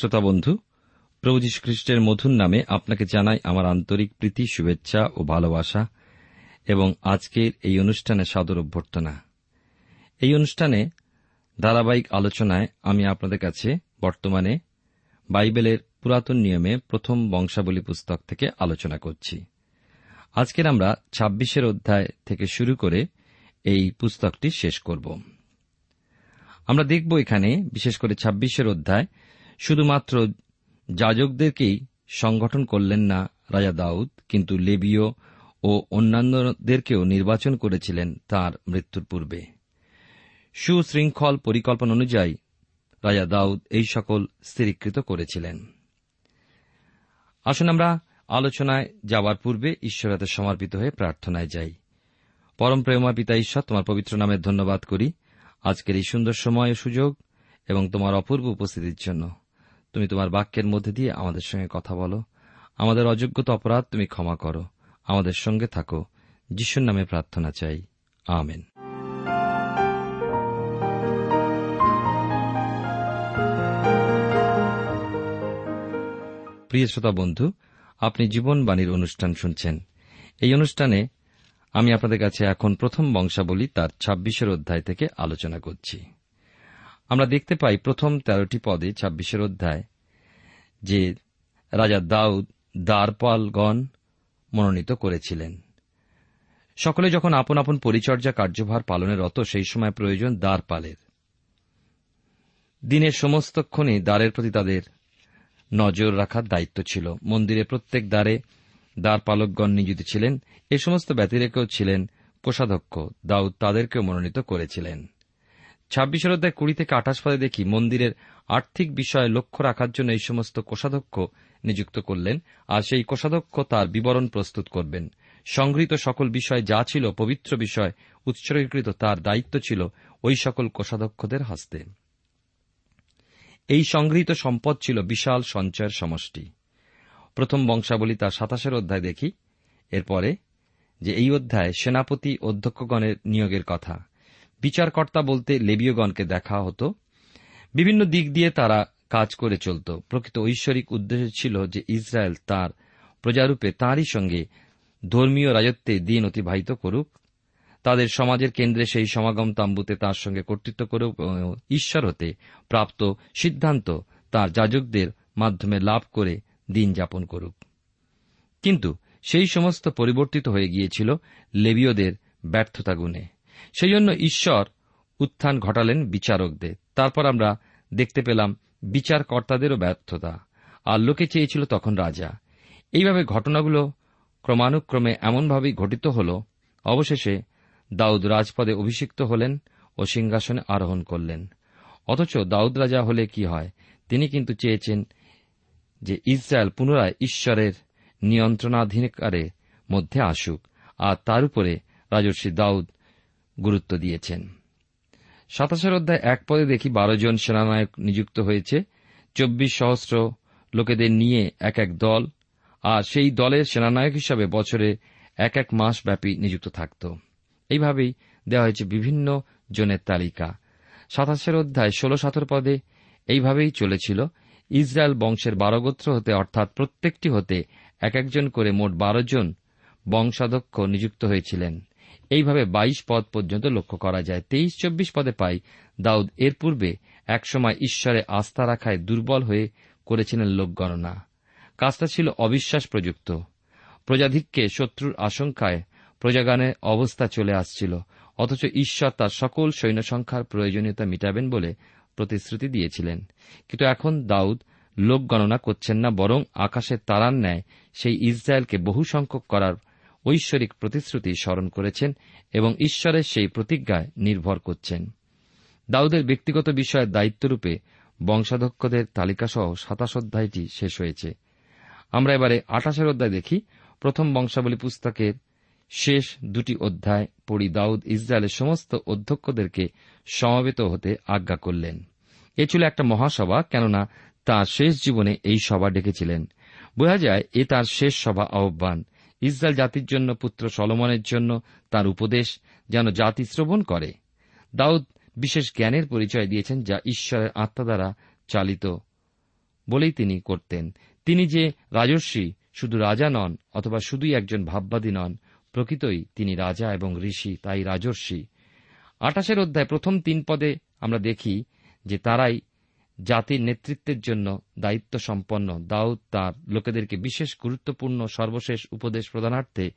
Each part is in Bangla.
শ্রোতা বন্ধু, প্রভু খ্রিস্টের মধুর নামে আপনাকে জানাই আমার আন্তরিক প্রীতি, শুভেচ্ছা ও ভালোবাসা এবং আজকের এই অনুষ্ঠানে সাদর অভ্যর্থনা। এই অনুষ্ঠানে ধারাবাহিক আলোচনায় আমি আপনাদের কাছে বর্তমানে বাইবেলের পুরাতন নিয়মে প্রথম বংশাবলী পুস্তক থেকে আলোচনা করছি। আজকের আমরা ছাব্বিশের অধ্যায় থেকে শুরু করে এই পুস্তকটি শেষ করব। আমরা দেখব এখানে, বিশেষ করে ছাব্বিশের অধ্যায় শুধুমাত্র যাজকদেরকেই সংগঠন করলেন না রাজা দাউদ, কিন্তু লেবীয় ও অন্যান্যদেরকেও নির্বাচন করেছিলেন তার মৃত্যুর পূর্বে। সুশৃঙ্খল পরিকল্পনা অনুযায়ী রাজা দাউদ এই সকল স্থিরীকৃত করেছিলেন। আসুন আমরা আলোচনায় যাওয়ার পূর্বে ঈশ্বর হাতে সমর্পিত হয়ে প্রার্থনায় যাই। পরম প্রেমা পিতা ঈশ্বর, তোমার পবিত্র নামে ধন্যবাদ করি। আজকের এই সুন্দর সময় সুযোগ এবং তোমার অপূর্ব উপস্থিতির জন্য। তুমি তোমার বাক্যের মধ্যে দিয়ে আমাদের সঙ্গে কথা বলো। আমাদের অযোগ্যতা অপরাধ তুমি ক্ষমা করো। আমাদের সঙ্গে থাকো। যিশুর নামে প্রার্থনা চাই। আমেন। প্রিয় শ্রোতা বন্ধু, আপনি জীবনবাণীর অনুষ্ঠান শুনছেন। এই অনুষ্ঠানে আমি আপনাদের কাছে এখন প্রথম বংশাবলী তার ছাব্বিশের অধ্যায় থেকে আলোচনা করছি। আমরা দেখতে পাই প্রথম তেরোটি পদে, ছাব্বিশের অধ্যায়, যে রাজা দাউদ দ্বারপালগণ মনোনীত করেছিলেন। সকলে যখন আপন আপন পরিচর্যা কার্যভার পালনের রত, সেই সময় প্রয়োজন দ্বারপালের দিনের সমস্তক্ষণে দ্বারের প্রতি তাদের নজর রাখার দায়িত্ব ছিল। মন্দিরে প্রত্যেক দ্বারে দ্বারপালকগণ নিয়োজিত ছিলেন। এ সমস্ত ব্যতিরেকেও ছিলেন কোষাধ্যক্ষ। দাউদ তাদেরকেও মনোনীত করেছিলেন। ছাব্বিশের অধ্যায় কুড়ি থেকে আঠাশ পদে দেখি মন্দিরের আর্থিক বিষয়ে লক্ষ্য রাখার জন্য এই সমস্ত কোষাধ্যক্ষ নিযুক্ত করলেন, আর সেই কোষাধ্যক্ষ তার বিবরণ প্রস্তুত করবেন। সংগৃহীত সকল বিষয় যা ছিল পবিত্র বিষয়, উৎসর্গীকৃত তার দায়িত্ব ছিল ওই সকল কোষাধ্যক্ষদের হস্তে। এই সংগৃহীত সম্পদ ছিল বিশাল সঞ্চয়ের সমষ্টি। প্রথম বংশাবলী তার সাতাশের অধ্যায় দেখি। এরপরে যে এই অধ্যায় সেনাপতি অধ্যক্ষগণের নিয়োগের কথা। বিচারকর্তা বলতে লেবীয়গণকে দেখা হতো। বিভিন্ন দিক দিয়ে তারা কাজ করে চলত। প্রকৃত ঐশ্বরিক উদ্দেশ্য ছিল যে ইসরায়েল তার প্রজারূপে তাঁরই সঙ্গে ধর্মীয় রাজত্বে দিন অতিবাহিত করুক। তাদের সমাজের কেন্দ্রে সেই সমাগম তাম্বুতে তার সঙ্গে কর্তৃত্ব এবং ঈশ্বর হতে প্রাপ্ত সিদ্ধান্ত তার যাজকদের মাধ্যমে লাভ করে দিন যাপন করুক। কিন্তু সেই সমস্ত পরিবর্তিত হয়ে গিয়েছিল লেবীয়দের ব্যর্থতা গুণে। সেই জন্য ঈশ্বর উত্থান ঘটালেন বিচারকদের। তারপর আমরা দেখতে পেলাম বিচারকর্তাদেরও ব্যর্থতা। আর লোকে চেয়েছিল তখন রাজা। এইভাবে ঘটনাগুলো ক্রমানুক্রমে এমনভাবেই ঘটিত হল, অবশেষে দাউদ রাজপদে অভিষিক্ত হলেন ও সিংহাসনে আরোহণ করলেন। অথচ দাউদ রাজা হলে কি হয়? তিনি কিন্তু চেয়েছেন যে ইসরায়েল পুনরায় ঈশ্বরের নিয়ন্ত্রণাধীনকারের মধ্যে আসুক। আর তার উপরে রাজর্ষি দাউদ গুরুত্ব দিয়েছেন। সাতাশের অধ্যায় এক পদে দেখি বারো জন সেনানায়ক নিযুক্ত হয়েছে। চব্বিশ সহস্র লোকেদের নিয়ে এক এক দল, আর সেই দলের সেনানায়ক হিসাবে বছরে এক এক মাস ব্যাপী নিযুক্ত থাকত। এইভাবেই দেওয়া হয়েছে বিভিন্ন জনের তালিকা। সাতাশের অধ্যায় ষোলো সতেরো পদে এইভাবেই চলেছিল, ইসরায়েল বংশের বারো গোত্র হতে অর্থাৎ প্রত্যেকটি হতে এক একজন করে মোট বারো জন বংশাধ্যক্ষ নিযুক্ত হয়েছিলেন। এইভাবে বাইশ পদ পর্যন্ত লক্ষ্য করা যায়। তেইশ, চব্বিশ পদে পাই। দাউদ এর পূর্বে একসময় ঈশ্বরে আস্থা রাখায় দুর্বল হয়ে করেছিলেন লোকগণনা। কাজটা ছিল অবিশ্বাস প্রযুক্ত। প্রজাধিককে শত্রুর আশঙ্কায় প্রজাগানের অবস্থা চলে আসছিল, অথচ ঈশ্বর তার সকল সৈন্য সংখ্যার প্রয়োজনীয়তা মিটাবেন বলে প্রতিশ্রুতি দিয়েছিলেন। কিন্তু এখন দাউদ লোক গণনা করছেন না, বরং আকাশের তারার ন্যায় সেই ইসরায়েলকে বহু সংখ্যক করার ঐশ্বরিক প্রতিশ্রুতি স্মরণ করেছেন এবং ঈশ্বরের সেই প্রতিজ্ঞায় নির্ভর করছেন। দাউদের ব্যক্তিগত বিষয়ের দায়িত্বরূপে বংশাধ্যক্ষদের তালিকাসহ সাতাশ অধ্যায়টি শেষ হয়েছে। আমরা এবারে আঠাশের অধ্যায় দেখি। প্রথম বংশাবলী পুস্তকের শেষ দুটি অধ্যায় পড়ি দাউদ ইসরায়েলের সমস্ত অধ্যক্ষদেরকে সমবেত হতে আজ্ঞা করলেন। এ ছিল একটা মহাসভা, কেননা তাঁর শেষ জীবনে এই সভা ডেকেছিলেন। বোঝা যায়, এ তার শেষ সভা আহ্বান। ইসরায়েল জাতির জন্য, পুত্র সলমনের জন্য তার উপদেশ যেন জাতি শ্রবণ করে। দাউদ বিশেষ জ্ঞানের পরিচয় দিয়েছেন যা ঈশ্বরের আত্মা দ্বারা চালিত বলেই তিনি করতেন। তিনি যে রাজস্বী শুধু রাজা নন, অথবা শুধুই একজন ভাববাদী নন, প্রকৃতই তিনি রাজা এবং ঋষি, তাই রাজস্বী আঠাশের অধ্যায় প্রথম তিন পদে আমরা দেখি যে তারাই জাতির নেতৃত্বের জন্য দায়িত্ব সম্পন্ন দাউদ তার লোকেদেরকে বিশেষ গুরুত্বপূর্ণ সর্বশেষ উপদেশ প্রদানার্থে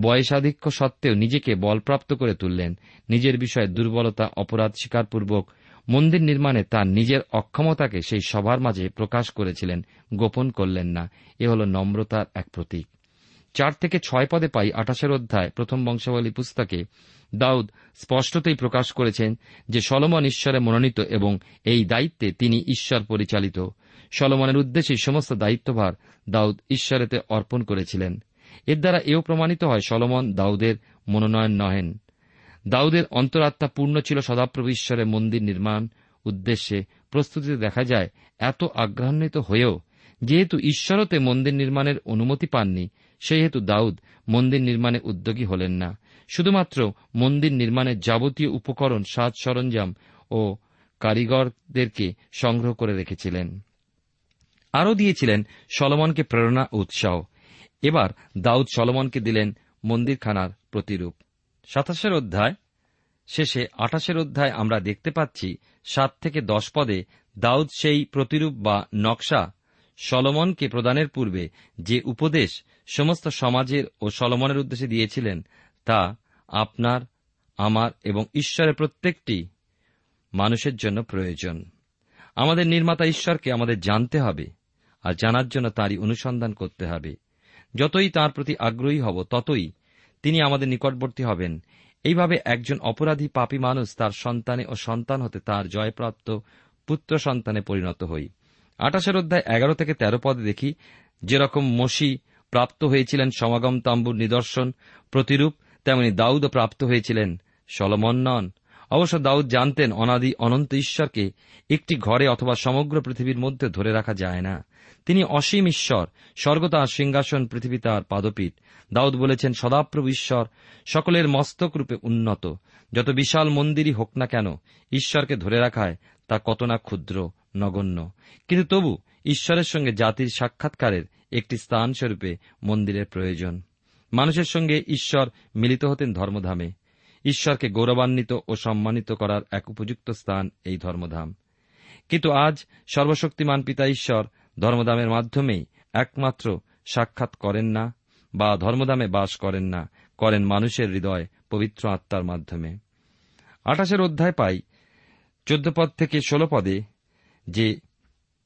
বয়সাধিক্য সত্ত্বেও নিজেকে বলপ্রাপ্ত করে তুললেন। নিজের বিষয়ে দুর্বলতা, অপরাধ স্বীকারপূর্বক মন্দির নির্মাণে তার নিজের অক্ষমতাকে সেই সবার মাঝে প্রকাশ করেছিলেন, গোপন করলেন না। এ হল নম্রতার এক প্রতীক। চার থেকে ছয় পদে পাই আঠাশের অধ্যায়, প্রথম বংশাবলী পুস্তকে। দাউদ স্পষ্টতই প্রকাশ করেছেন যে সলমন ঈশ্বরে মনোনীত এবং এই দায়িত্বে তিনি ঈশ্বর পরিচালিত। সলমনের উদ্দেশ্যে সমস্ত দায়িত্বভার দাউদ ঈশ্বরেতে অর্পণ করেছিলেন। এর দ্বারা এও প্রমাণিত হয় সলমন দাউদের মনোনয়ন নহেন। দাউদের অন্তরাত্মা পূর্ণ ছিল সদাপ্রভু ঈশ্বরের মন্দির নির্মাণ উদ্দেশ্যে। প্রস্তুতিতে দেখা যায়, এত আগ্রহান্বিত হয়েও যেহেতু ঈশ্বরতে মন্দির নির্মাণের অনুমতি পাননি সেহেতু দাউদ মন্দির নির্মাণে উদ্যোগী হলেন না। শুধুমাত্র মন্দির নির্মাণের যাবতীয় উপকরণ, সাজ সরঞ্জাম ও কারিগরদেরকে সংগ্রহ করে রেখেছিলেন। আরও দিয়েছিলেন সলমনকে প্রেরণা উৎসাহ। এবার দাউদ সলমনকে দিলেন মন্দিরখানার প্রতিরূপ। সাতাশের অধ্যায় শেষে আঠাশের অধ্যায় আমরা দেখতে পাচ্ছি সাত থেকে দশ পদে দাউদ সেই প্রতিরূপ বা নকশা সলমনকে প্রদানের পূর্বে যে উপদেশ সমস্ত সমাজের ও সলমনের উদ্দেশ্যে দিয়েছিলেন তা আপনার, আমার এবং ঈশ্বরের প্রত্যেকটি মানুষের জন্য প্রয়োজন। আমাদের নির্মাতা ঈশ্বরকে আমাদের জানতে হবে আর জানার জন্য তাঁরই অনুসন্ধান করতে হবে। যতই তার প্রতি আগ্রহী হব, ততই তিনি আমাদের নিকটবর্তী হবেন। এইভাবে একজন অপরাধী পাপী মানুষ তার সন্তানে ও সন্তান হতে তার জয়প্রাপ্ত পুত্র সন্তানে পরিণত হই। আঠাশের অধ্যায় এগারো থেকে তেরো পদে দেখি, যেরকম মসি প্রাপ্ত হয়েছিলেন সমাগম তাম্বুর নিদর্শন। প্রতিরূপ তেমনি দাউদও প্রাপ্ত হয়েছিলেন সলমন নন। অবশ্য দাউদ জানতেন অনাদি অনন্ত ঈশ্বরকে একটি ঘরে অথবা সমগ্র পৃথিবীর মধ্যে ধরে রাখা যায় না। তিনি অসীম ঈশ্বর, স্বর্গ তাঁর সিংহাসন, পৃথিবী তাঁর পাদপীঠ। দাউদ বলেছেন, সদাপ্রভু ঈশ্বর সকলের মস্তক রূপে উন্নত। যত বিশাল মন্দিরই হোক না কেন, ঈশ্বরকে ধরে রাখায় তা কত না ক্ষুদ্র। নগণ্য। কিন্তু তবু ঈশ্বরের সঙ্গে জাতির সাক্ষাৎকারের একটি স্থান স্বরূপে মন্দিরের প্রয়োজন। মানুষের সঙ্গে ঈশ্বর মিলিত হতেন ধর্মধামে। ঈশ্বরকে গৌরবান্বিত ও সম্মানিত করার এক উপযুক্ত স্থান এই ধর্মধাম। কিন্তু আজ সর্বশক্তিমান পিতা ঈশ্বর ধর্মধামের মাধ্যমেই একমাত্র সাক্ষাৎ করেন না বা ধর্মধামে বাস করেন না, করেন মানুষের হৃদয় পবিত্র আত্মার মাধ্যমে। আঠাশের অধ্যায় পাই, চোদ্দ পদ থেকে ষোল পদে যে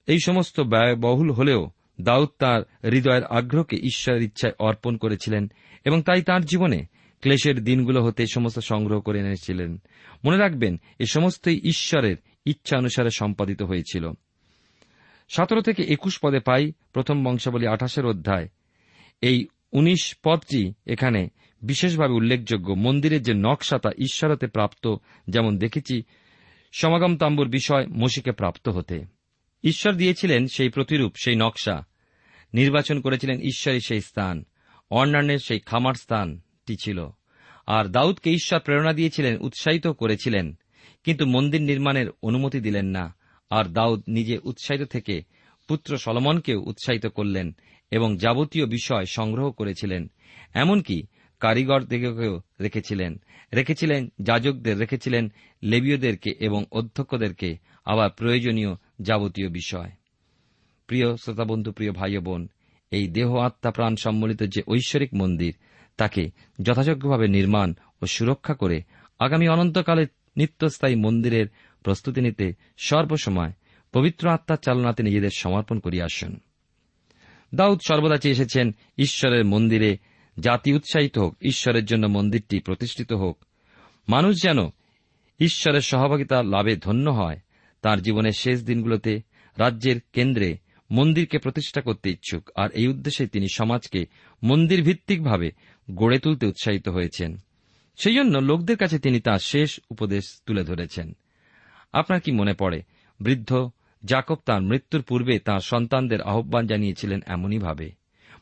এই সমস্ত ব্যয়বহুল হলেও দাউদ তাঁর হৃদয়ের আগ্রহকে ঈশ্বরের ইচ্ছায় অর্পণ করেছিলেন এবং তাই তাঁর জীবনে ক্লেশের দিনগুলো হতে সমস্ত সংগ্রহ করে এনেছিলেন। মনে রাখবেন, এ সমস্তই ঈশ্বরের ইচ্ছা অনুসারে সম্পাদিত হয়েছিল। সতেরো থেকে একুশ পদে পাই প্রথম বংশাবলী আঠাশের অধ্যায়। এই উনিশ পদটি এখানে বিশেষভাবে উল্লেখযোগ্য। মন্দিরের যে নকশা তা ঈশ্বরতে প্রাপ্ত, যেমন দেখেছি সমাগম তাম্বুর বিষয় মসিকে প্রাপ্ত হতে। ঈশ্বর দিয়েছিলেন সেই প্রতিরূপ, সেই নকশা। নির্বাচন করেছিলেন ঈশ্বরই সেই স্থান। অন্যান্যের সেই খামার স্থানটি ছিল। আর দাউদকে ঈশ্বর প্রেরণা দিয়েছিলেন, উৎসাহিত করেছিলেন। কিন্তু মন্দির নির্মাণের অনুমতি দিলেন না। আর দাউদ নিজে উৎসাহিত থেকে পুত্র সলমনকেও উৎসাহিত করলেন এবং যাবতীয় বিষয় সংগ্রহ করেছিলেন। এমনকি কারিগরদিগকেও রেখেছিলেন। রেখেছিলেন যাজকদের, রেখেছিলেন লেবীয়দেরকে এবং অধ্যক্ষদেরকে আবার প্রয়োজনীয় যাবতীয় বিষয়। প্রিয় শ্রোতাবন্ধু, প্রিয় ভাই বোন এই দেহ আত্মা প্রাণ সম্মিলিত যে ঐশ্বরিক মন্দির, তাকে যথাযোগ্যভাবে নির্মাণ ও সুরক্ষা করে আগামী অনন্তকালে নিত্যস্থায়ী মন্দিরের প্রস্তুতি নিতে সর্বসময় পবিত্র আত্মার চালনাতে নিজেদের সমর্পণ করিয়া আসুন। দাউদ সর্বদা চেয়ে এসেছেন ঈশ্বরের মন্দিরে জাতি উৎসাহিত হোক, ঈশ্বরের জন্য মন্দিরটি প্রতিষ্ঠিত হোক। মানুষ যেন ঈশ্বরের সহভাগিতা লাভে ধন্য হয়, তার জীবনের শেষ দিনগুলোতে রাজ্যের কেন্দ্রে মন্দিরকে প্রতিষ্ঠা করতে ইচ্ছুক। আর এই উদ্দেশ্যে তিনি সমাজকে মন্দির ভিত্তিকভাবে গড়ে তুলতে উৎসাহিত হয়েছেন। সেই জন্য লোকদের কাছে তিনি তাঁর শেষ উপদেশ তুলে ধরেছেন। আপনার কি মনে পড়ে, বৃদ্ধ জাকব তাঁর মৃত্যুর পূর্বে তাঁর সন্তানদের আহ্বান জানিয়েছিলেন এমনইভাবে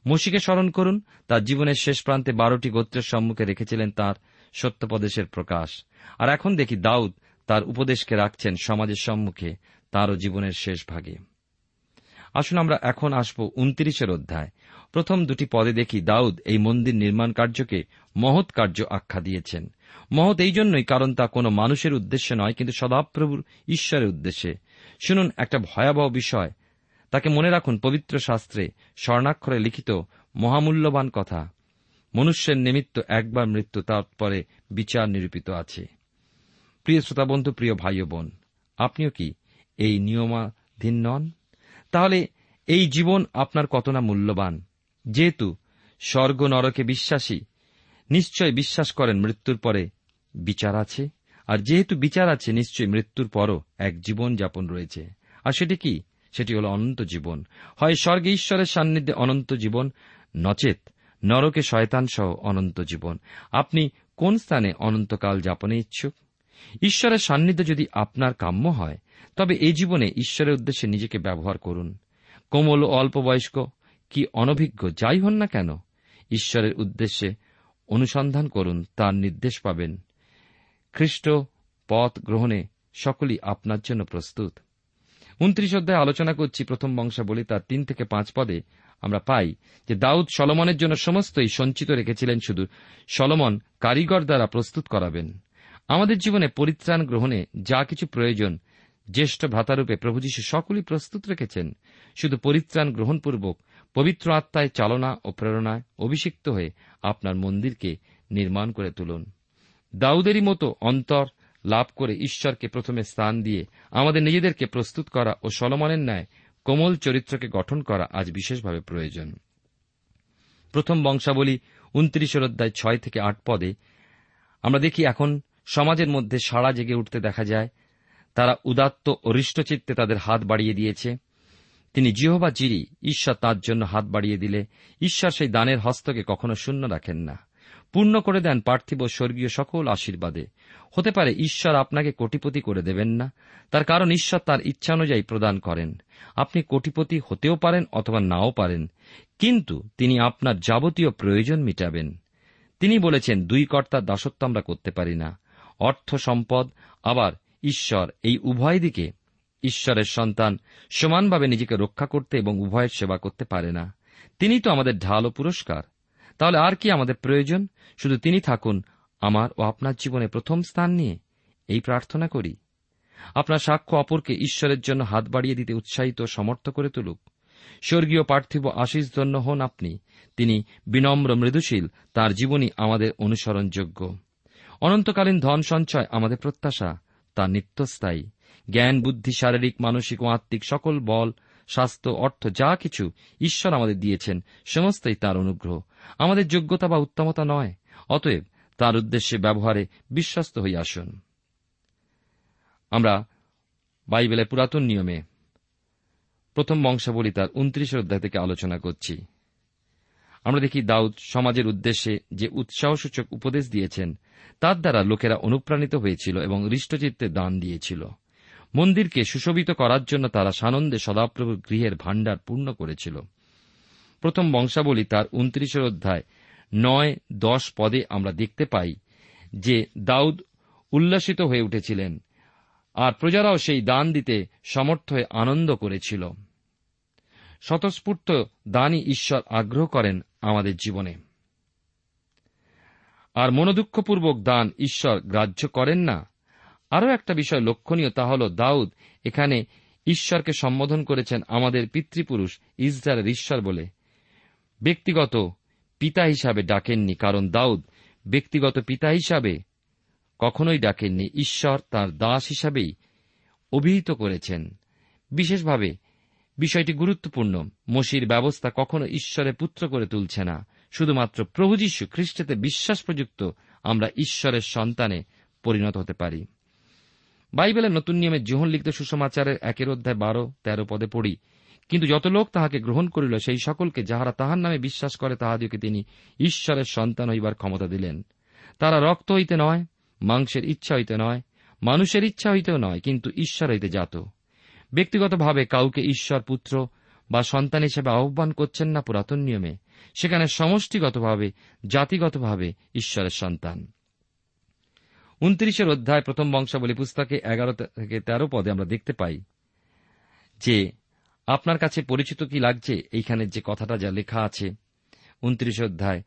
মসিকে স্মরণ করুন, তার জীবনের শেষ প্রান্তে বারোটি গোত্রের সম্মুখে রেখেছিলেন তাঁর সত্যপদেশের প্রকাশ। আর এখন দেখি দাউদ তার উপদেশকে রাখছেন সমাজের সম্মুখে, তারও জীবনের শেষ ভাগে। আসুন আমরা এখন আসব উনত্রিশের অধ্যায়। প্রথম দুটি পদে দেখি দাউদ এই মন্দির নির্মাণ কার্যকে মহৎ কার্য আখ্যা দিয়েছেন। মহৎ এই জন্যই কারণ তা কোনো মানুষের উদ্দেশ্যে নয়, কিন্তু সদাপ্রভুর ঈশ্বরের উদ্দেশ্যে। শুনুন একটা ভয়াবহ বিষয় তাকে মনে রাখুন পবিত্র শাস্ত্রে স্বর্ণাক্ষরে লিখিত মহামূল্যবান কথা। মনুষ্যের নিমিত্ত একবার মৃত্যু, তারপরে বিচার নিরূপিত আছে। প্রিয় শ্রোতাবন্ধু, প্রিয় ভাই বোন, আপনিও কি এই নিয়মাধীন নন? তাহলে এই জীবন আপনার কত না মূল্যবান? যেহেতু স্বর্গ নরকে বিশ্বাসী, নিশ্চয় বিশ্বাস করেন মৃত্যুর পরে বিচার আছে। আর যেহেতু বিচার আছে নিশ্চয়ই মৃত্যুর পরও এক জীবন যাপন রয়েছে। আর সেটি কি? সেটি হল অনন্ত জীবন। হয় স্বর্গে ঈশ্বরের সান্নিধ্যে অনন্ত জীবন, নচেত নরকে শয়তান সহ অনন্ত জীবন। আপনি কোন স্থানে অনন্তকাল যাপনে ইচ্ছুক? ঈশ্বরের সান্নিধ্য যদি আপনার কাম্য হয়, তবে এই জীবনে ঈশ্বরের উদ্দেশ্যে নিজেকে ব্যবহার করুন। কোমল অল্প বয়স্ক, কি অনভিজ্ঞ, যাই হন না কেন, ঈশ্বরের উদ্দেশ্যে অনুসন্ধান করুন, তার নির্দেশ পাবেন। খ্রিস্ট পথ গ্রহণে সকলেই আপনার জন্য প্রস্তুত। উনত্রিশ অধ্যায় আলোচনা করছি প্রথম বংশাবলী, তার তিন থেকে পাঁচ পদে আমরা পাই যে দাউদ সলমনের জন্য সমস্তই সঞ্চিত রেখেছিলেন শুধু সলমন কারিগর দ্বারা প্রস্তুত করাবেন। আমাদের জীবনে পরিত্রাণ গ্রহণে যা কিছু প্রয়োজন, জ্যেষ্ঠ ভ্রাতারূপে প্রভু যীশু সকলই প্রস্তুত রেখেছেন। শুধু পরিত্রাণ গ্রহণপূর্বক পবিত্র আত্মায় চালনা ও প্রেরণায় অভিষিক্ত হয়ে আপনার মন্দিরকে নির্মাণ করে তুলুন। দাউদেরই মতো অন্তর লাভ করে ঈশ্বরকে প্রথমে স্থান দিয়ে আমাদের নিজেদেরকে প্রস্তুত করা ও সলমনের ন্যায় কোমল চরিত্রকে গঠন করা আজ বিশেষভাবে প্রয়োজন। প্রথম বংশাবলী উনত্রিশের অধ্যায় ছয় থেকে আট পদে আমরা দেখি এখন সমাজের মধ্যে সাড়া জেগে উঠতে দেখা যায়, তারা উদাত্ত ও হৃষ্টচিত্তে তাদের হাত বাড়িয়ে দিয়েছে। তিনি জিহবা জিরি ঈশ্বর তাঁর জন্য হাত বাড়িয়ে দিলে ঈশ্বর সেই দানের হস্তকে কখনো শূন্য রাখেন না। পূর্ণ করে দেন পার্থিব স্বর্গীয় সকল আশীর্বাদে। হতে পারে ঈশ্বর আপনাকে কোটিপতি করে দেবেন না। তার কারণ ঈশ্বর তার ইচ্ছানুযায়ী প্রদান করেন। আপনি কোটিপতি হতেও পারেন অথবা নাও পারেন, কিন্তু তিনি আপনার যাবতীয় প্রয়োজন মিটাবেন। তিনি বলেছেন, দুই কর্তার দাসত্ব আমরা করতে পারি না। অর্থ সম্পদ, আবার ঈশ্বর এই উভয় দিকে ঈশ্বরের সন্তান সমানভাবে নিজেকে রক্ষা করতে এবং উভয়ের সেবা করতে পারে না। তিনি তো আমাদের ঢাল ও পুরস্কার। তাহলে আর কি আমাদের প্রয়োজন? শুধু তিনি থাকুন, আমার ও আপনার জীবনে প্রথম স্থান নিয়ে এই প্রার্থনা করি। আপনার সাক্ষ্য অপরকে ঈশ্বরের জন্য হাত বাড়িয়ে দিতে উৎসাহিত সমর্থ করে তুলুক। স্বর্গীয় পার্থিব আশিস ধন্য হন আপনি। তিনি বিনম্র মৃদুশীল, তার জীবনী আমাদের অনুসরণযোগ্য। অনন্তকালীন ধন সঞ্চয় আমাদের প্রত্যাশা তা নিত্যস্থায়ী। জ্ঞান, বুদ্ধি, শারীরিক, মানসিক ও আত্মিক সকল বল স্বাস্থ্য, অর্থ, যা কিছু ঈশ্বর আমাদের দিয়েছেন, সমস্তই তার অনুগ্রহ। আমাদের যোগ্যতা বা উত্তমতা নয়, অতএব তার উদ্দেশ্যে ব্যবহারে বিশ্বস্ত হয়ে আসুন। আমরা বাইবেলের পুরাতন নিয়মে প্রথম বংশাবলী তার উনত্রিশ অধ্যায় থেকে আলোচনা করছি। আমরা দেখি দাউদ সমাজের উদ্দেশ্যে যে উৎসাহসূচক উপদেশ দিয়েছেন, তার দ্বারা লোকেরা অনুপ্রাণিত হয়েছিল এবং হৃষ্টচিত্তে দান দিয়েছিল। মন্দিরকে সুশোভিত করার জন্য তারা সানন্দে সদাপ্রভুর গৃহের ভাণ্ডার পূর্ণ করেছিল। প্রথম বংশাবলী তার উনত্রিশের অধ্যায় নয়, দশ পদে আমরা দেখতে পাই যে দাউদ উল্লাসিত হয়ে উঠেছিলেন আর প্রজারাও সেই দান দিতে সমর্থ হয়ে আনন্দ করেছিল। স্বতঃস্ফূর্ত দানই ঈশ্বর আগ্রহ করেন আমাদের জীবনে। আর মনোদুঃখপূর্বক দান ঈশ্বর গ্রাহ্য করেন না আরও একটা বিষয় লক্ষণীয় তা হল দাউদ এখানে ঈশ্বরকে সম্বোধন করেছেন আমাদের পিতৃপুরুষ ইসরায়েলের ঈশ্বর বলে। ব্যক্তিগত পিতা হিসাবে ডাকেননি, কারণ দাউদ ব্যক্তিগত পিতা হিসাবে কখনোই ডাকেননি, ঈশ্বর তার দাস হিসাবেই অভিহিত করেছেন। বিশেষভাবে বিষয়টি গুরুত্বপূর্ণ, মসির ব্যবস্থা কখনো ঈশ্বরের পুত্র করে তুলছে না, শুধুমাত্র প্রভু যীশু খ্রিস্টতে বিশ্বাস প্রযুক্ত আমরা ঈশ্বরের সন্তানে পরিণত হতে পারি। বাইবেলের নতুন নিয়মে জোহন লিখিত সুসমাচারের একের অধ্যায় বারো, তেরো পদে পড়ি। কিন্তু যত লোক তাহাকে গ্রহণ করিল, সেই সকলকে যাহারা তাহার নামে বিশ্বাস করে তাহাদিওকে তিনি ঈশ্বরের সন্তান হইবার ক্ষমতা দিলেন। তারা রক্ত হইতে নয়, মাংসের ইচ্ছা হইতে নয়, মানুষের ইচ্ছা হইতেও নয়, কিন্তু ঈশ্বর হইতে জাত। ব্যক্তিগতভাবে কাউকে ঈশ্বর পুত্র বা সন্তান হিসেবে আহ্বান করছেন না পুরাতন নিয়মে, সেখানে সমষ্টিগতভাবে, জাতিগতভাবে ঈশ্বরের সন্তান। উনত্রিশের অধ্যায় প্রথম বংশাবলী পুস্তকে এগারো থেকে তেরো পদে আমরা দেখতে পাই যে, আপনার কাছে পরিচিত কি লাগছে? এইখানে যে কথাটা যা লেখা আছে উনত্রিশ অধ্যায়,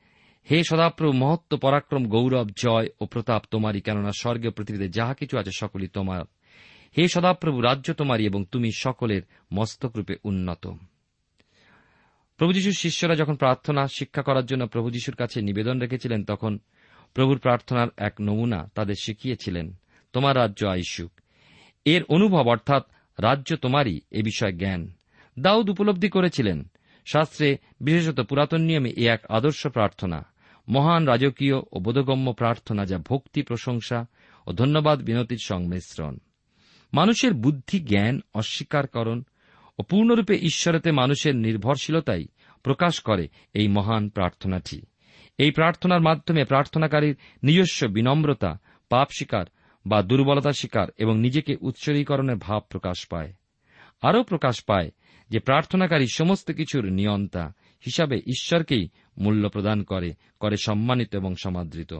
হে সদাপ্রভু, মহত্ব, পরাক্রম, গৌরব, জয় ও প্রতাপ তোমারই, কেননা স্বর্গীয় পৃথিবীতে যাহা কিছু আছে সকলই তোমার। হে সদাপ্রভু, রাজ্য তোমারই এবং তুমি সকলের মস্তকরূপে উন্নত। প্রভু যিশুর শিষ্যরা যখন প্রার্থনা, শিক্ষা করার জন্য প্রভু যিশুর কাছে নিবেদন রেখেছিলেন, তখন প্রভুর প্রার্থনার এক নমুনা তাদের শিখিয়েছিলেন। তোমার রাজ্য আইসুক। এর অনুভব অর্থাৎ রাজ্য তোমারই এ বিষয়ে জ্ঞান। দাউদ উপলব্ধি করেছিলেন। শাস্ত্রে বিশেষত পুরাতন নিয়মে এ এক আদর্শ প্রার্থনা। মহান রাজকীয় ও বোধগম্য প্রার্থনা যা ভক্তি, প্রশংসা ও ধন্যবাদ বিনতির সংমিশ্রণ। মানুষের বুদ্ধি, জ্ঞান, অস্বীকারকরণ ও পূর্ণরূপে ঈশ্বরেতে মানুষের নির্ভরশীলতাই প্রকাশ করে এই মহান প্রার্থনাটি। এই প্রার্থনার মাধ্যমে প্রার্থনাকারীর নিজস্ব বিনম্রতা, পাপ শিকার বা দুর্বলতা শিকার এবং নিজেকে উৎসর্গীকরণের ভাব প্রকাশ পায়। আরও প্রকাশ পায় যে প্রার্থনাকারী সমস্ত কিছুর নিয়ন্তা হিসাবে ঈশ্বরকেই মূল্য প্রদান করে করে সম্মানিত এবং সমাদৃত।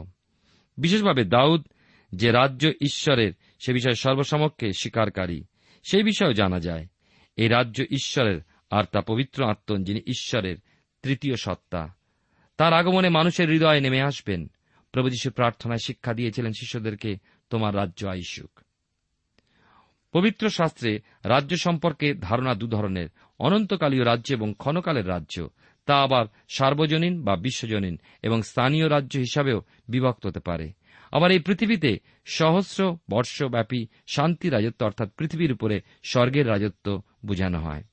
বিশেষভাবে দাউদ যে রাজ্য ঈশ্বরের, সে বিষয়ে সর্বসমক্ষে স্বীকারকারী সেই বিষয়েও জানা যায়। এই রাজ্য ঈশ্বরের আর তা পবিত্র আত্মন যিনি ঈশ্বরের তৃতীয় সত্তা। তার আগমনে মানুষের হৃদয়ে নেমে আসবেন। প্রভু যীশু প্রার্থনায় শিক্ষা দিয়েছিলেন শিষ্যদেরকে, তোমার রাজ্য আইসুক। পবিত্র শাস্ত্রে রাজ্য সম্পর্কে ধারণা দু ধরনের, অনন্তকালীয় রাজ্য এবং ক্ষণকালের রাজ্য। তা আবার সার্বজনীন বা বিশ্বজনীন এবং স্থানীয় রাজ্য হিসাবেও বিভক্ত হতে পারে। আবার এই পৃথিবীতে সহস্র বর্ষব্যাপী শান্তি রাজত্ব অর্থাৎ পৃথিবীর উপরে স্বর্গের রাজত্ব বোঝানো হয়।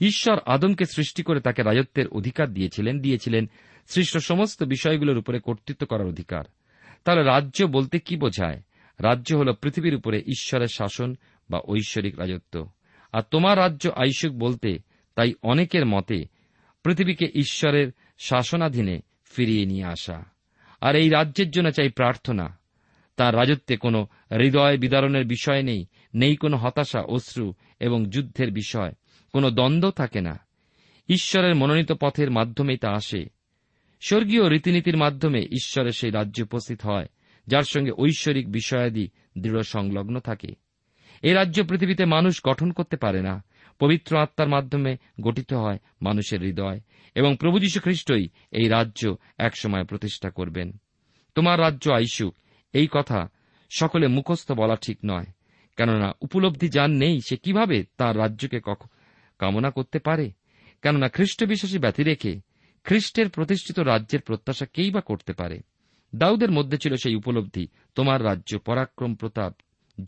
ঈশ্বর আদমকে সৃষ্টি করে তাকে রাজত্বের অধিকার দিয়েছিলেন দিয়েছিলেন সৃষ্ট সমস্ত বিষয়গুলোর উপরে কর্তৃত্ব করার অধিকার। তাহলে রাজ্য বলতে কি বোঝায়? রাজ্য হল পৃথিবীর উপরে ঈশ্বরের শাসন বা ঐশ্বরিক রাজত্ব। আর তোমার রাজ্য আইসুক বলতে তাই অনেকের মতে পৃথিবীকে ঈশ্বরের শাসনাধীনে ফিরিয়ে নিয়ে আসা। আর এই রাজ্যের জন্য চাই প্রার্থনা। তার রাজত্বে কোনো হৃদয় বিদারণের বিষয় নেই নেই কোনো হতাশা, অশ্রু এবং যুদ্ধের বিষয়। কোনো দ্বন্দ্ব থাকে না। ঈশ্বরের মনোনীত পথের মাধ্যমেই তা আসে। স্বর্গীয় রীতিনীতির মাধ্যমে ঈশ্বরের সেই রাজ্য উপস্থিত হয়, যার সঙ্গে ঐশ্বরিক বিষয়াদি দৃঢ় সংলগ্ন থাকে। এই রাজ্য পৃথিবীতে মানুষ গঠন করতে পারে না। পবিত্র আত্মার মাধ্যমে গঠিত হয় মানুষের হৃদয়, এবং প্রভু যীশু খ্রিস্টই এই রাজ্য একসময় প্রতিষ্ঠা করবেন। তোমার রাজ্য আইসুক এই কথা সকলে মুখস্থ বলা ঠিক নয়, কেননা উপলব্ধি যান নেই, সে কীভাবে তার রাজ্যকে কামনা করতে পারে? কেননা খ্রিস্ট বিশ্বাসী ব্যতি রেখে খ্রিস্টের প্রতিষ্ঠিত রাজ্যের প্রত্যাশা কেই বা করতে পারে? দাউদের মধ্যে ছিল সেই উপলব্ধি, তোমার রাজ্য পরাক্রম, প্রতাপ,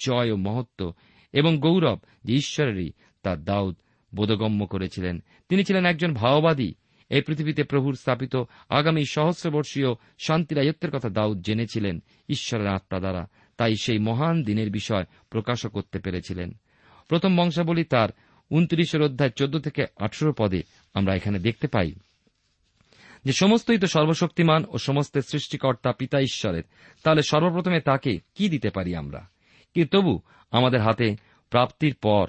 জয় ও মহত্ব এবং গৌরব যে ঈশ্বরেরই তার দাউদ বোধগম্য করেছিলেন। তিনি ছিলেন একজন ভাওবাদী। এই পৃথিবীতে প্রভুর স্থাপিত আগামী সহস্রবর্ষীয় শান্তি রাজত্বের কথা দাউদ জেনেছিলেন ঈশ্বরের আত্মা দ্বারা। তাই সেই মহান দিনের বিষয় প্রকাশও করতে পেরেছিলেন। প্রথম বংশাবলী তার উনত্রিশের অধ্যায় চোদ্দ থেকে আঠেরো পদে আমরা এখানে দেখতে পাই। যে সমস্তই তো সর্বশক্তিমান ও সমস্ত সৃষ্টিকর্তা পিতা ঈশ্বরের, তাহলে সর্বপ্রথমে তাকে কি দিতে পারি আমরা? কি তবু আমাদের হাতে প্রাপ্তির পর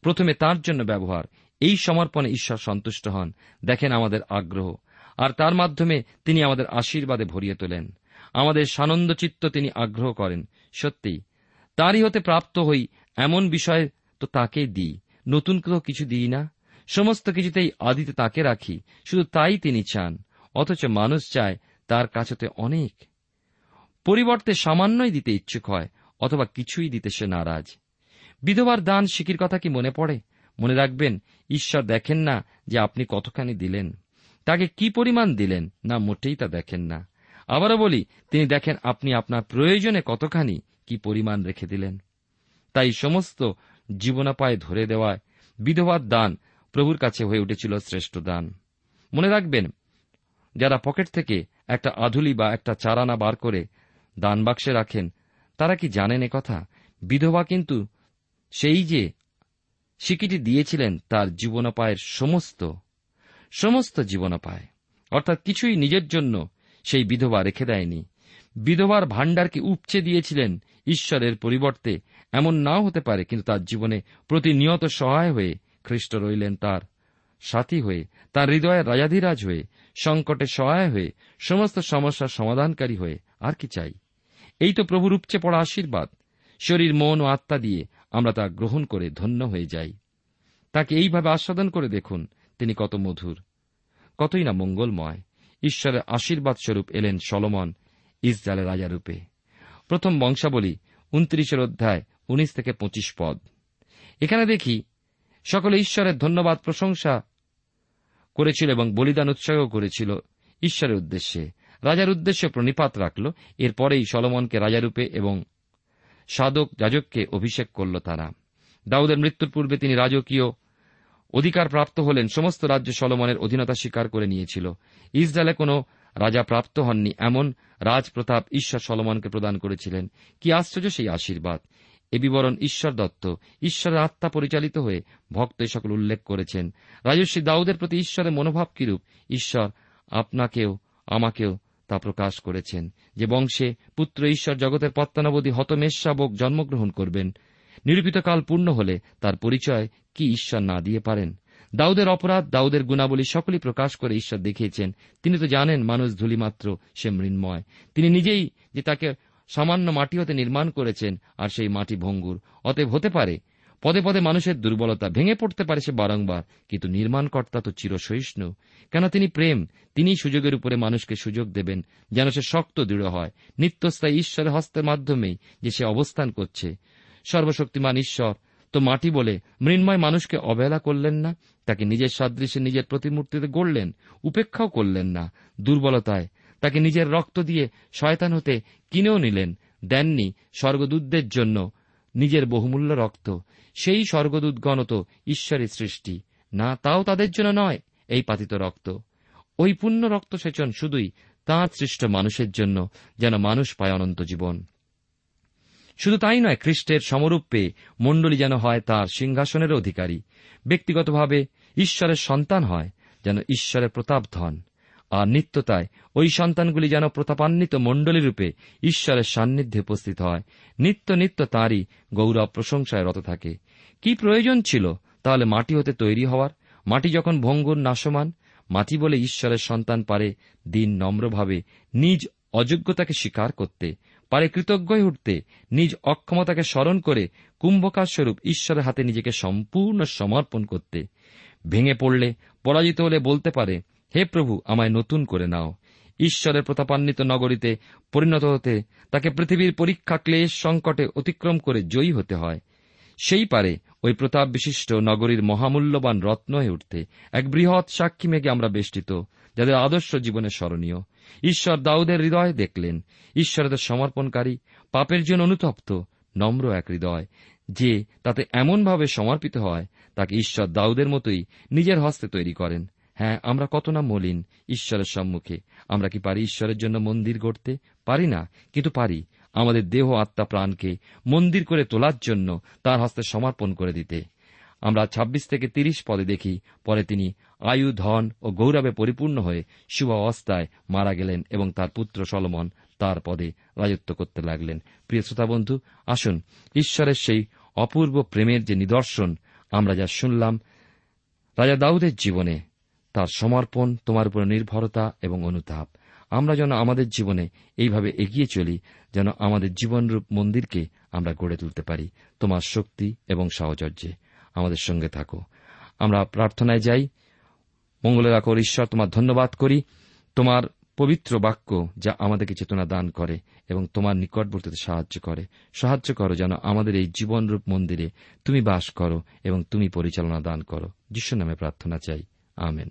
প্রথমে তার জন্য ব্যবহার, এই সমর্পণে ঈশ্বর সন্তুষ্ট হন, দেখেন আমাদের আগ্রহ। আর তার মাধ্যমে তিনি আমাদের আশীর্বাদে ভরিয়ে তোলেন। আমাদের সানন্দ চিত্ত তিনি আগ্রহ করেন, সত্যি। তারই হতে প্রাপ্ত হই এমন বিষয় তো তাকে দিই, নতুন কেউ কিছু দিই না? সমস্ত কিছুতেই আদিতে তাকে রাখি, শুধু তাই তিনি চান, অথচ মানুষ চায় তার কাছেতে অনেক। পরিবর্তে সামান্যই দিতে ইচ্ছুক হয়, অথবা কিছুই দিতে সে নারাজ। বিধবার দান শিকির কথা কি মনে পড়ে? মনে রাখবেন, ঈশ্বর দেখেন না যে আপনি কতখানি দিলেন। তাকে কি পরিমাণ দিলেন, না মোটেই তা দেখেন না। আবারও বলি, তিনি দেখেন আপনি আপনার প্রয়োজনে কতখানি কি পরিমাণ রেখে দিলেন। তাই সমস্ত জীবনাপায় ধরে দেওয়ায় বিধবার দান প্রভুর কাছে হয়ে উঠেছিল শ্রেষ্ঠ দান। মনে রাখবেন, যারা পকেট থেকে একটা আধুলি বা একটা চারানা বার করে দান বাক্সে রাখেন, তারা কি জানেন কথা? বিধবা কিন্তু সেই যে সিকিটি দিয়েছিলেন, তার জীবনোপায়ের সমস্ত সমস্ত জীবনোপায়। অর্থাৎ কিছুই নিজের জন্য সেই বিধবা রেখে দেয়নি। বিধবার ভাণ্ডারকে উপচে দিয়েছিলেন ঈশ্বরের পরিবর্তে, এমন নাও হতে পারে, কিন্তু তার জীবনে প্রতিনিয়ত সহায় হয়ে খ্রিস্ট রইলেন তার সাথী হয়ে, তার হৃদয়ের রাজাধিরাজ হয়ে, সংকটে সহায় হয়ে, সমস্ত সমস্যার সমাধানকারী হয়ে, আর কি চাই? এই তো প্রভুর উপচে পড়া আশীর্বাদ। শরীর, মন ও আত্মা দিয়ে আমরা তা গ্রহণ করে ধন্য হয়ে যাই। তাকে এইভাবে আস্বাদন করে দেখুন, তিনি কত মধুর। কতই না মঙ্গলময়। ঈশ্বরের আশীর্বাদ স্বরূপ এলেন সলমন, ইসরায়েলের রাজারূপে প্রথম বংশাবলী, উনত্রিশের অধ্যায়, উনিশ থেকে পঁচিশ পদ। এখানে দেখি সকলে ঈশ্বরের ধন্যবাদ প্রশংসা করেছিল এবং বলিদান উৎসাহ করেছিল ঈশ্বরের উদ্দেশ্যে। রাজার উদ্দেশ্যে প্রণিপাত রাখল। এরপরেই সলমনকে রাজারূপে এবং সাধক যাজককে অভিষেক করল তারা। দাউদের মৃত্যুর পূর্বে তিনি রাজকীয় অধিকার প্রাপ্ত হলেন। সমস্ত রাজ্য সলমনের অধীনতা স্বীকার করে নিয়েছিল। ইসরায়েলে কোনো রাজা প্রাপ্ত হননি। এমন রাজপ্রতাপ ঈশ্বর সলমনকে প্রদান করেছিলেন। কি আশ্চর্য সেই আশীর্বাদ। এ বিবরণ ঈশ্বর দত্ত। ঈশ্বরের আত্মা পরিচালিত হয়ে ভক্ত এ সকল উল্লেখ করেছেন। রাজস্বী দাউদের প্রতি ঈশ্বরের মনোভাব কিরূপ? ঈশ্বর আপনাকেও, আমাকেও তা প্রকাশ করেছেন। যে বংশে পুত্র ঈশ্বর জগতের পত্তানবধী হতমেশাবক জন্মগ্রহণ করবেন, নিরূপিত কাল পূর্ণ হলে তার পরিচয় কি ঈশ্বর না দিয়ে পারেন? দাউদের অপরাধ, দাউদের গুণাবলী সকলেই প্রকাশ করে ঈশ্বর দেখিয়েছেন। তিনি তো জানেন মানুষ ধুলিমাত্র, সে মৃন্ময়। তিনি নিজেই যে তাকে সামান্য মাটি হতে নির্মাণ করেছেন আর সেই মাটি ভঙ্গুর। অতএব হতে পারে, পদে পদে মানুষের দুর্বলতা ভেঙে পড়তে পারে সে বারংবার, কিন্তু নির্মাণকর্তা তো চিরসহিষ্ণু। কেন তিনি প্রেম? তিনি সুযোগের উপরে মানুষকে সুযোগ দেবেন, যেন সে শক্ত দৃঢ় হয়। নিত্যস্থায়ী ঈশ্বরের হস্তের মাধ্যমেই যে সে অবস্থান করছে। সর্বশক্তিমান ঈশ্বর, তো মাটি বলে মৃন্ময় মানুষকে অবহেলা করলেন না? তাকে নিজের সাদৃশ্যে নিজের প্রতিমূর্তিতে গড়লেন? উপেক্ষাও করলেন না? দুর্বলতায় তাকে নিজের রক্ত দিয়ে শয়তান হতে কিনেও নিলেন, দেননি স্বর্গদূতদের জন্য নিজের বহুমূল্য রক্ত। সেই স্বর্গদূতগণ তো ঈশ্বরের সৃষ্টি। না তাও তাদের জন্য নয় এই পাতিত রক্ত। ওই পুণ্য রক্ত সেচন শুধুই তাঁর সৃষ্ট মানুষের জন্য যেন মানুষ পায় অনন্ত জীবন। শুধু তাই নয়, খ্রিস্টের সমরূপ পেয়ে মণ্ডলী যেন হয় তার সিংহাসনের অধিকারী। ব্যক্তিগতভাবে ঈশ্বরের সন্তান হয় যেন ঈশ্বরের প্রতাপ ধন আর নিত্যতায় ওই সন্তানগুলি যেন প্রতাপান্বিত মণ্ডলী রূপে ঈশ্বরের সান্নিধ্যে উপস্থিত হয়। নিত্য নিত্য তাঁরই গৌরব প্রশংসায় রত থাকে। কি প্রয়োজন ছিল তাহলে মাটি হতে তৈরি হওয়ার? মাটি যখন ভঙ্গুর নাশমান, মাটি বলে ঈশ্বরের সন্তান পারে দিন নম্রভাবে নিজ অযোগ্যতাকে স্বীকার করতে, পারে কৃতজ্ঞ উঠতে, নিজ অক্ষমতাকে স্মরণ করে কুম্ভকার স্বরূপ ঈশ্বরের হাতে নিজেকে সম্পূর্ণ সমর্পণ করতে। ভেঙে পড়লে, পরাজিত হলে বলতে পারে হে প্রভু, আমায় নতুন করে নাও। ঈশ্বরের প্রতাপান্বিত নগরীতে পরিণত হতে তাকে পৃথিবীর পরীক্ষা ক্লেশ সংকটে অতিক্রম করে জয়ী হতে হয়। সেই পারে ওই প্রতাপ বিশিষ্ট নগরীর মহামূল্যবান রত্ন হয়ে উঠতে এক বৃহৎ সাক্ষী মেঘে আমরা বেষ্টিত, যাদের আদর্শ জীবনে স্মরণীয়। ঈশ্বর দাউদের হৃদয় দেখলেন। ঈশ্বরের সমর্পণকারী, পাপের জন্য অনুতপ্ত, নম্র এক হৃদয়, যে তাতে এমনভাবে সমর্পিত হয়, তাকে ঈশ্বর দাউদের মতোই নিজের হস্তে তৈরি করেন। হ্যাঁ আমরা কত না মলিন ঈশ্বরের সম্মুখে। আমরা কি পারি ঈশ্বরের জন্য মন্দির গড়তে? পারি না, কিন্তু পারি। আমাদের দেহ আত্মা প্রাণকে মন্দির করে তোলার জন্য তার হস্তে সমর্পণ করে দিতে। আমরা ২৬ থেকে তিরিশ পদে দেখি, পরে তিনি আয়ু, ধন ও গৌরবে পরিপূর্ণ হয়ে শুভ অবস্থায় মারা গেলেন এবং তার পুত্র সলমন তার পদে রাজত্ব করতে লাগলেন। প্রিয় শ্রোতা বন্ধু, আসুন, ঈশ্বরের সেই অপূর্ব প্রেমের যে নিদর্শন আমরা যা শুনলাম, রাজা দাউদের জীবনে তার সমর্পণ, তোমার উপর নির্ভরতা এবং অনুতাপ। আমরা যেন আমাদের জীবনে এইভাবে এগিয়ে চলি, যেন আমাদের জীবনরূপ মন্দিরকে আমরা গড়ে তুলতে পারি, তোমার শক্তি এবং সাহচর্যে। আমাদের সঙ্গে থাকো। আমরা প্রার্থনায় যাই। মঙ্গলের আকর ঈশ্বর, তোমার ধন্যবাদ করি। তোমার পবিত্র বাক্য যা আমাদেরকে চেতনা দান করে এবং তোমার নিকটবর্তীতে সাহায্য করে। সাহায্য করো যেন আমাদের এই জীবনরূপ মন্দিরে তুমি বাস করো এবং তুমি পরিচালনা দান করো। যিশু নামে প্রার্থনা চাই। আমেন